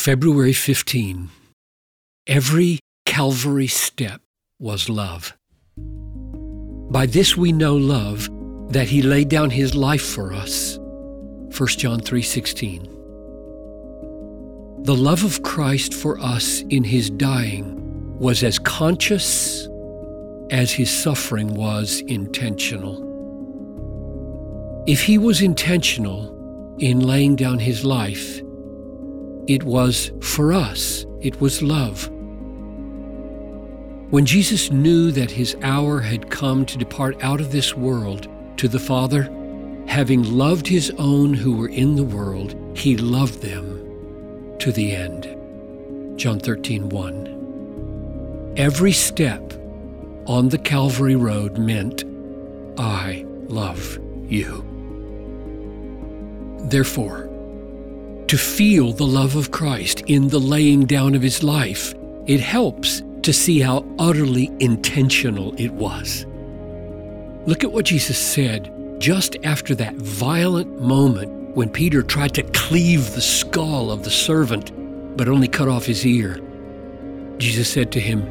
February 15. Every Calvary step was love. By this we know love, that he laid down his life for us. 1 John 3:16. The love of Christ for us in his dying was as conscious as his suffering was intentional. If he was intentional in laying down his life, it was for us, it was love. When Jesus knew that his hour had come to depart out of this world to the Father, having loved his own who were in the world, he loved them to the end. John 13, 1. Every step on the Calvary Road meant, I love you. Therefore, to feel the love of Christ in the laying down of his life, it helps to see how utterly intentional it was. Look at what Jesus said just after that violent moment when Peter tried to cleave the skull of the servant, but only cut off his ear. Jesus said to him,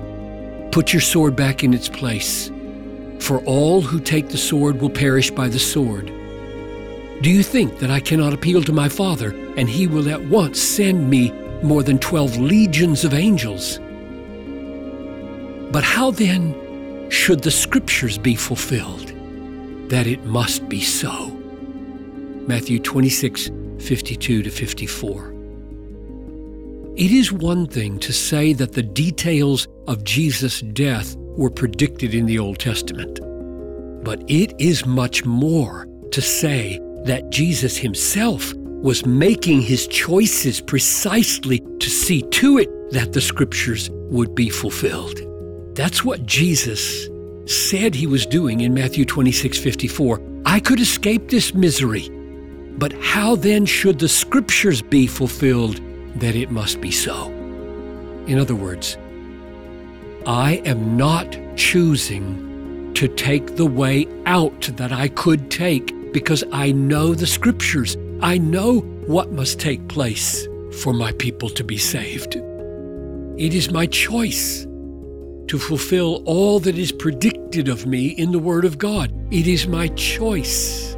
Put your sword back in its place, for all who take the sword will perish by the sword. Do you think that I cannot appeal to my Father, and he will at once send me more than twelve legions of angels? But how then should the Scriptures be fulfilled? That it must be so. Matthew 26, 52 to 54. It is one thing to say that the details of Jesus' death were predicted in the Old Testament, but it is much more to say that Jesus himself was making his choices precisely to see to it that the scriptures would be fulfilled. That's what Jesus said he was doing in Matthew 26 54. I could escape this misery, but how then should the scriptures be fulfilled that it must be so? In other words, I am not choosing to take the way out that I could take because I know the scriptures. I know what must take place for my people to be saved. It is my choice to fulfill all that is predicted of me in the Word of God. It is my choice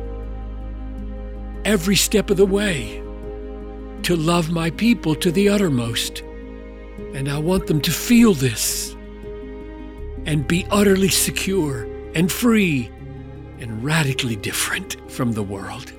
every step of the way to love my people to the uttermost. And I want them to feel this and be utterly secure and free and radically different from the world.